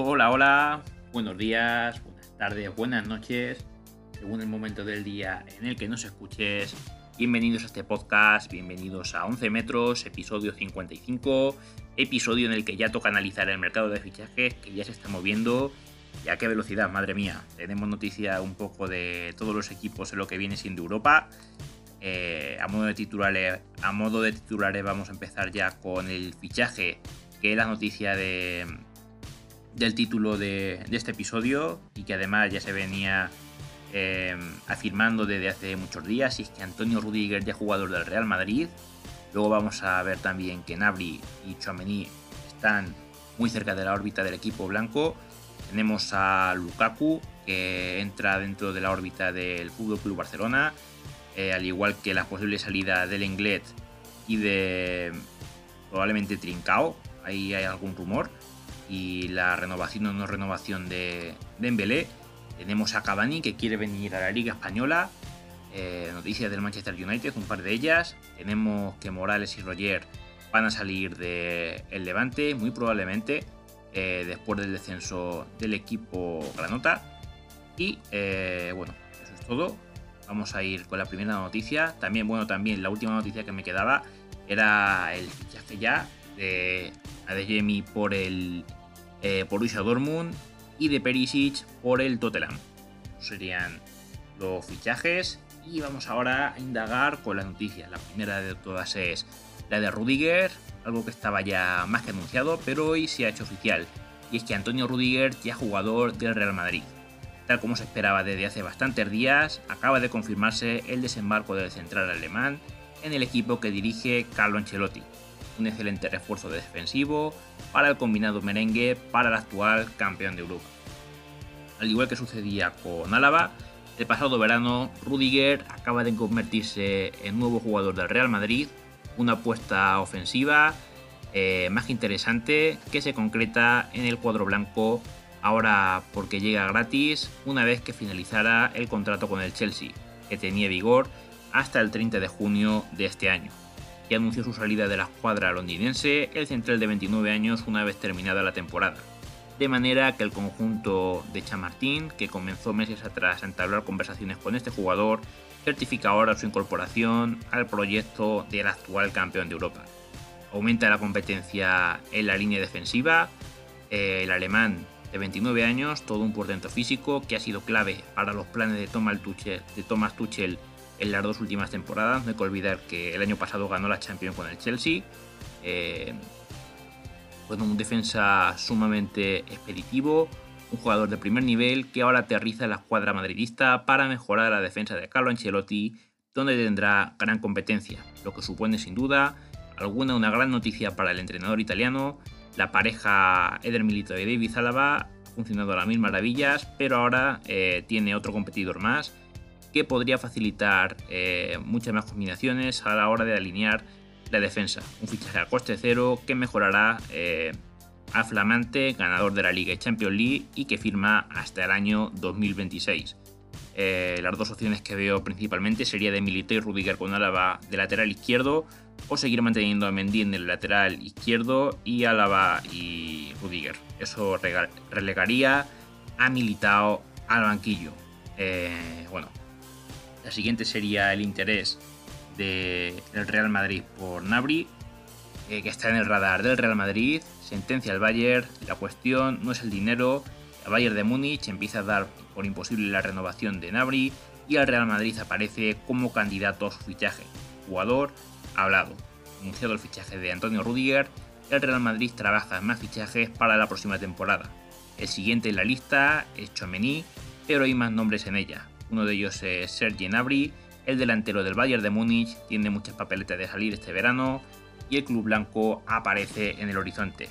Hola, hola, buenos días, buenas tardes, buenas noches, según el momento del día en el que nos escuches. Bienvenidos a este podcast, bienvenidos a 11 metros, episodio 55, episodio en el que ya toca analizar el mercado de fichajes que ya se está moviendo. Y a qué velocidad, madre mía. Tenemos noticia un poco de todos los equipos en lo que viene siendo Europa. Eh, a, modo de titulares, a modo de titulares vamos a empezar ya con el fichaje, que es la noticia de, del título de, este episodio y que además ya se venía eh, afirmando desde hace muchos días, y es que Antonio Rudiger ya jugador del Real Madrid. Luego vamos a ver también que Nabri y Chouameni están muy cerca de la órbita del equipo blanco. Tenemos a Lukaku, que entra dentro de la órbita del Fútbol Club Barcelona, eh, al igual que la posible salida del Englet y de probablemente Trincao. Ahí hay algún rumor. Y la renovación o no renovación de Dembélé. Tenemos a Cavani que quiere venir a la Liga Española. Eh, noticias del Manchester United, un par de ellas. Tenemos que Morales y Roger van a salir del el Levante, muy probablemente. Eh, después del descenso del equipo Granota. Y eh, bueno, eso es todo. Vamos a ir con la primera noticia. También, bueno, también la última noticia que me quedaba era el fichaje ya de Adeyemi por el eh, Borussia Dortmund y de Perisic por el Tottenham. Serían los fichajes y vamos ahora a indagar con las noticias. La primera de todas es la de Rudiger, algo que estaba ya más que anunciado, pero hoy se ha hecho oficial, y es que Antonio Rudiger, ya jugador del Real Madrid. Tal como se esperaba desde hace bastantes días, acaba de confirmarse el desembarco del central alemán en el equipo que dirige Carlo Ancelotti, un excelente refuerzo defensivo para el combinado merengue para el actual campeón de Europa. Al igual que sucedía con Álava, el pasado verano Rudiger acaba de convertirse en nuevo jugador del Real Madrid una apuesta ofensiva eh, más interesante que se concreta en el cuadro blanco ahora porque llega gratis una vez que finalizara el contrato con el Chelsea, que tenía vigor hasta el 30 de junio de este año, y anunció su salida de la escuadra londinense el central de 29 años una vez terminada la temporada. De manera que el conjunto de Chamartín, que comenzó meses atrás a entablar conversaciones con este jugador, certifica ahora su incorporación al proyecto del actual campeón de Europa. Aumenta la competencia en la línea defensiva. Eh, el alemán de 29 años, todo un portento físico que ha sido clave para los planes de Thomas Tuchel, de Thomas Tuchel en las dos últimas temporadas. No hay que olvidar que el año pasado ganó la Champions con el Chelsea. Eh, un defensa sumamente expeditivo, un jugador de primer nivel que ahora aterriza en la escuadra madridista para mejorar la defensa de Carlo Ancelotti, donde tendrá gran competencia, lo que supone sin duda alguna una gran noticia para el entrenador italiano. La pareja Eder Milito y David Zalaba ha funcionado a las mil maravillas, pero ahora eh, tiene otro competidor más que podría facilitar eh, muchas más combinaciones a la hora de alinear la defensa. Un fichaje a coste cero que mejorará eh, a flamante ganador de la Liga y Champions League y que firma hasta el año 2026. Eh, las dos opciones que veo principalmente sería de Milito y Rudiger con Álava de lateral izquierdo o seguir manteniendo a Mendy en el lateral izquierdo y Álava y Rudiger. Eso relegaría a Militao al banquillo. Eh, bueno, la siguiente sería el interés del Real Madrid por Nabri, eh, que está en el radar del Real Madrid, sentencia al Bayern, la cuestión no es el dinero, el Bayern de Múnich empieza a dar por imposible la renovación de Nabri y el Real Madrid aparece como candidato a su fichaje. Jugador hablado. Anunciado el fichaje de Antonio Rudiger, el Real Madrid trabaja en más fichajes para la próxima temporada. El siguiente en la lista es Chomení, pero hay más nombres en ella. Uno de ellos es Sergi Nabri, el delantero del Bayern de Múnich, tiene muchas papeletas de salir este verano, y el club blanco aparece en el horizonte.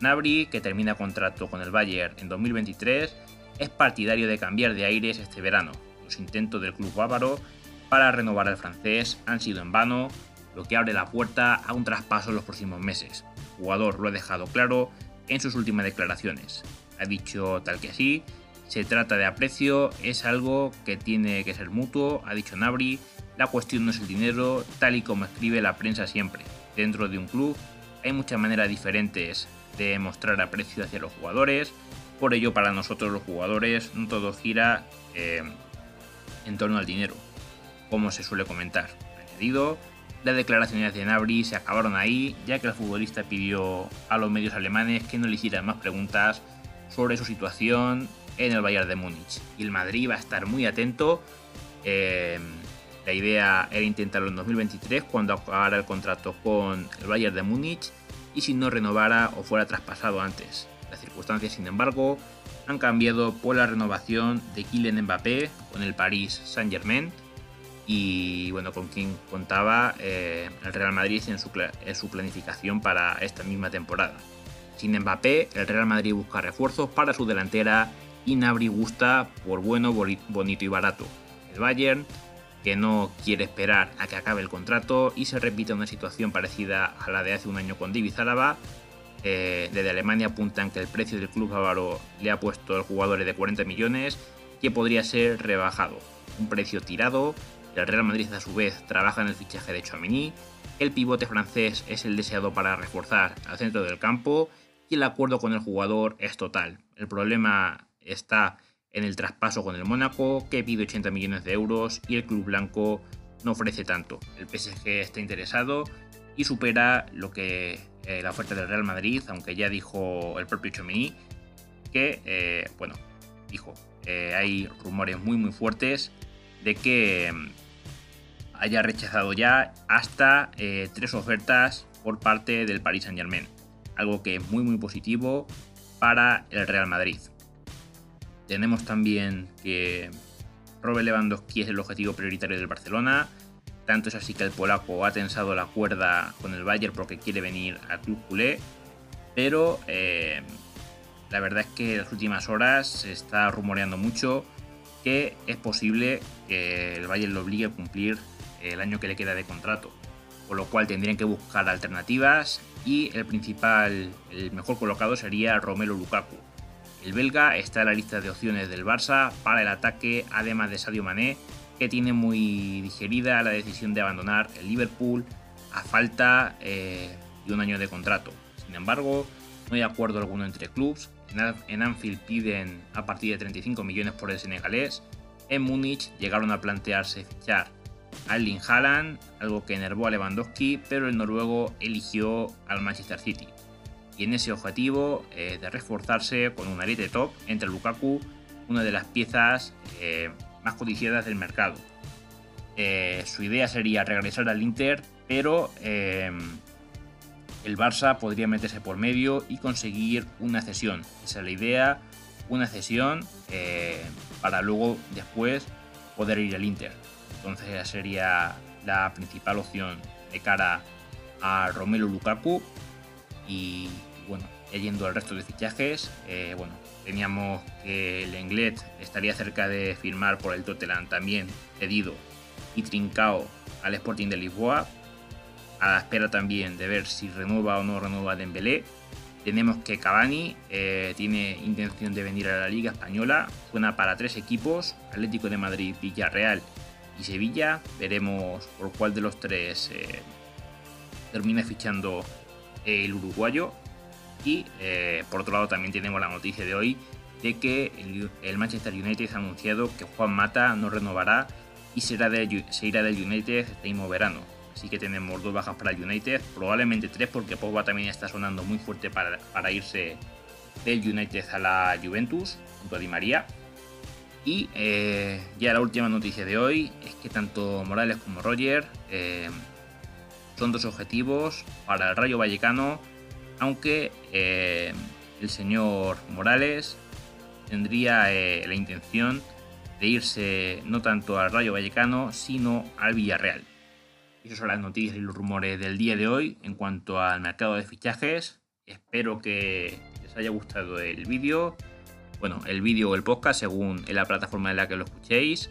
Nabri, que termina contrato con el Bayern en 2023, es partidario de cambiar de aires este verano. Los intentos del club bávaro para renovar al francés han sido en vano, lo que abre la puerta a un traspaso en los próximos meses. El jugador lo ha dejado claro en sus últimas declaraciones. Ha dicho tal que así, se trata de aprecio, es algo que tiene que ser mutuo, ha dicho Nabri, la cuestión no es el dinero, tal y como escribe la prensa siempre dentro de un club hay muchas maneras diferentes de mostrar aprecio hacia los jugadores. Por ello, para nosotros los jugadores, no todo gira eh, en torno al dinero, como se suele comentar. Añadido, las declaraciones de Nabri se acabaron ahí, ya que el futbolista pidió a los medios alemanes que no le hicieran más preguntas sobre su situación en el Bayern de Múnich. Y el Madrid va a estar muy atento. Eh, la idea era intentarlo en 2023 cuando acabara el contrato con el Bayern de Múnich y si no renovara o fuera traspasado antes. Las circunstancias, sin embargo, han cambiado por la renovación de Kylian Mbappé con el Paris Saint-Germain y bueno, con quien contaba eh, el Real Madrid en su, en su planificación para esta misma temporada. Sin Mbappé, el Real Madrid busca refuerzos para su delantera y gusta por bueno, bonito y barato. El Bayern, que no quiere esperar a que acabe el contrato y se repita una situación parecida a la de hace un año con Divi Zalaba, eh, desde Alemania apuntan que el precio del club bávaro le ha puesto al jugador de 40 millones, que podría ser rebajado. Un precio tirado. El Real Madrid a su vez trabaja en el fichaje de Chouameni. El pivote francés es el deseado para reforzar al centro del campo y el acuerdo con el jugador es total. El problema está en el traspaso con el Mónaco, que pide 80 millones de euros y el club blanco no ofrece tanto. El PSG está interesado y supera lo que eh, la oferta del Real Madrid, aunque ya dijo el propio Chomini que, eh, bueno, dijo, eh, hay rumores muy muy fuertes de que mm, haya rechazado ya hasta tres ofertas por parte del Paris Saint Germain algo que es muy muy positivo para el Real Madrid. Tenemos también que Robert Lewandowski es el objetivo prioritario del Barcelona. Tanto es así que el polaco ha tensado la cuerda con el Bayern porque quiere venir al club culé. Pero eh, la verdad es que en las últimas horas se está rumoreando mucho que es posible que el Bayern lo obligue a cumplir el año que le queda de contrato. Por lo cual tendrían que buscar alternativas y el principal, el mejor colocado sería Romelu Lukaku. El belga está en la lista de opciones del Barça para el ataque, además de Sadio Mané, que tiene muy digerida la decisión de abandonar el Liverpool a falta eh, de un año de contrato. Sin embargo, no hay acuerdo alguno entre clubes. En Anfield piden a partir de 35 millones por el senegalés. En Múnich llegaron a plantearse fichar Erling Haaland, algo que enervó a Lewandowski, pero el noruego eligió al Manchester City. En ese objetivo eh, de reforzarse con un arete top entre Lukaku, una de las piezas eh, más codiciadas del mercado. Eh, su idea sería regresar al Inter, pero el Barça podría meterse por medio y conseguir una cesión. Esa es la idea, una cesión para luego después poder ir al Inter. Entonces esa sería la principal opción de cara a Romelu Lukaku. Y bueno, yendo al resto de fichajes, eh, bueno, teníamos que el Englet estaría cerca de firmar por el Tottenham también cedido y trincao al Sporting de Lisboa. A la espera también de ver si renueva o no renueva Dembélé. Tenemos que Cavani eh, tiene intención de venir a la Liga Española. Suena para tres equipos, Atlético de Madrid, Villarreal y Sevilla. Veremos por cuál de los tres eh, termina fichando el uruguayo. Y eh, por otro lado también tenemos la noticia de hoy de que el, Manchester United ha anunciado que Juan Mata no renovará y será se irá del United este mismo verano. Así que tenemos dos bajas para el United, probablemente tres porque Pogba también está sonando muy fuerte para, para irse del United a la Juventus junto a Di María. Y eh, ya la última noticia de hoy es que tanto Morales como Roger eh, son dos objetivos para el Rayo Vallecano, aunque eh, el señor Morales tendría la intención de irse no tanto al Rayo Vallecano, sino al Villarreal. Esas son las noticias y los rumores del día de hoy en cuanto al mercado de fichajes. Espero que les haya gustado el vídeo bueno, el vídeo o el podcast según en la plataforma en la que lo escuchéis.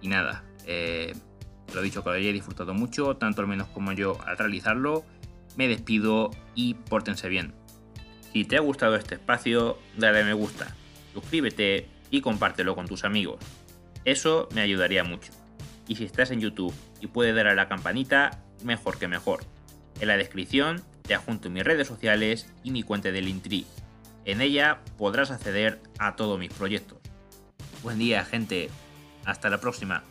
Y nada, eh, lo he dicho que lo hayáis disfrutado mucho, tanto al menos como yo al realizarlo. Me despido y pórtense bien. Si te ha gustado este espacio, dale a me gusta, suscríbete y compártelo con tus amigos. Eso me ayudaría mucho. Y si estás en YouTube y puedes dar a la campanita, mejor que mejor. En la descripción te adjunto mis redes sociales y mi cuenta del Intri En ella podrás acceder a todos mis proyectos. Buen día, gente. Hasta la próxima.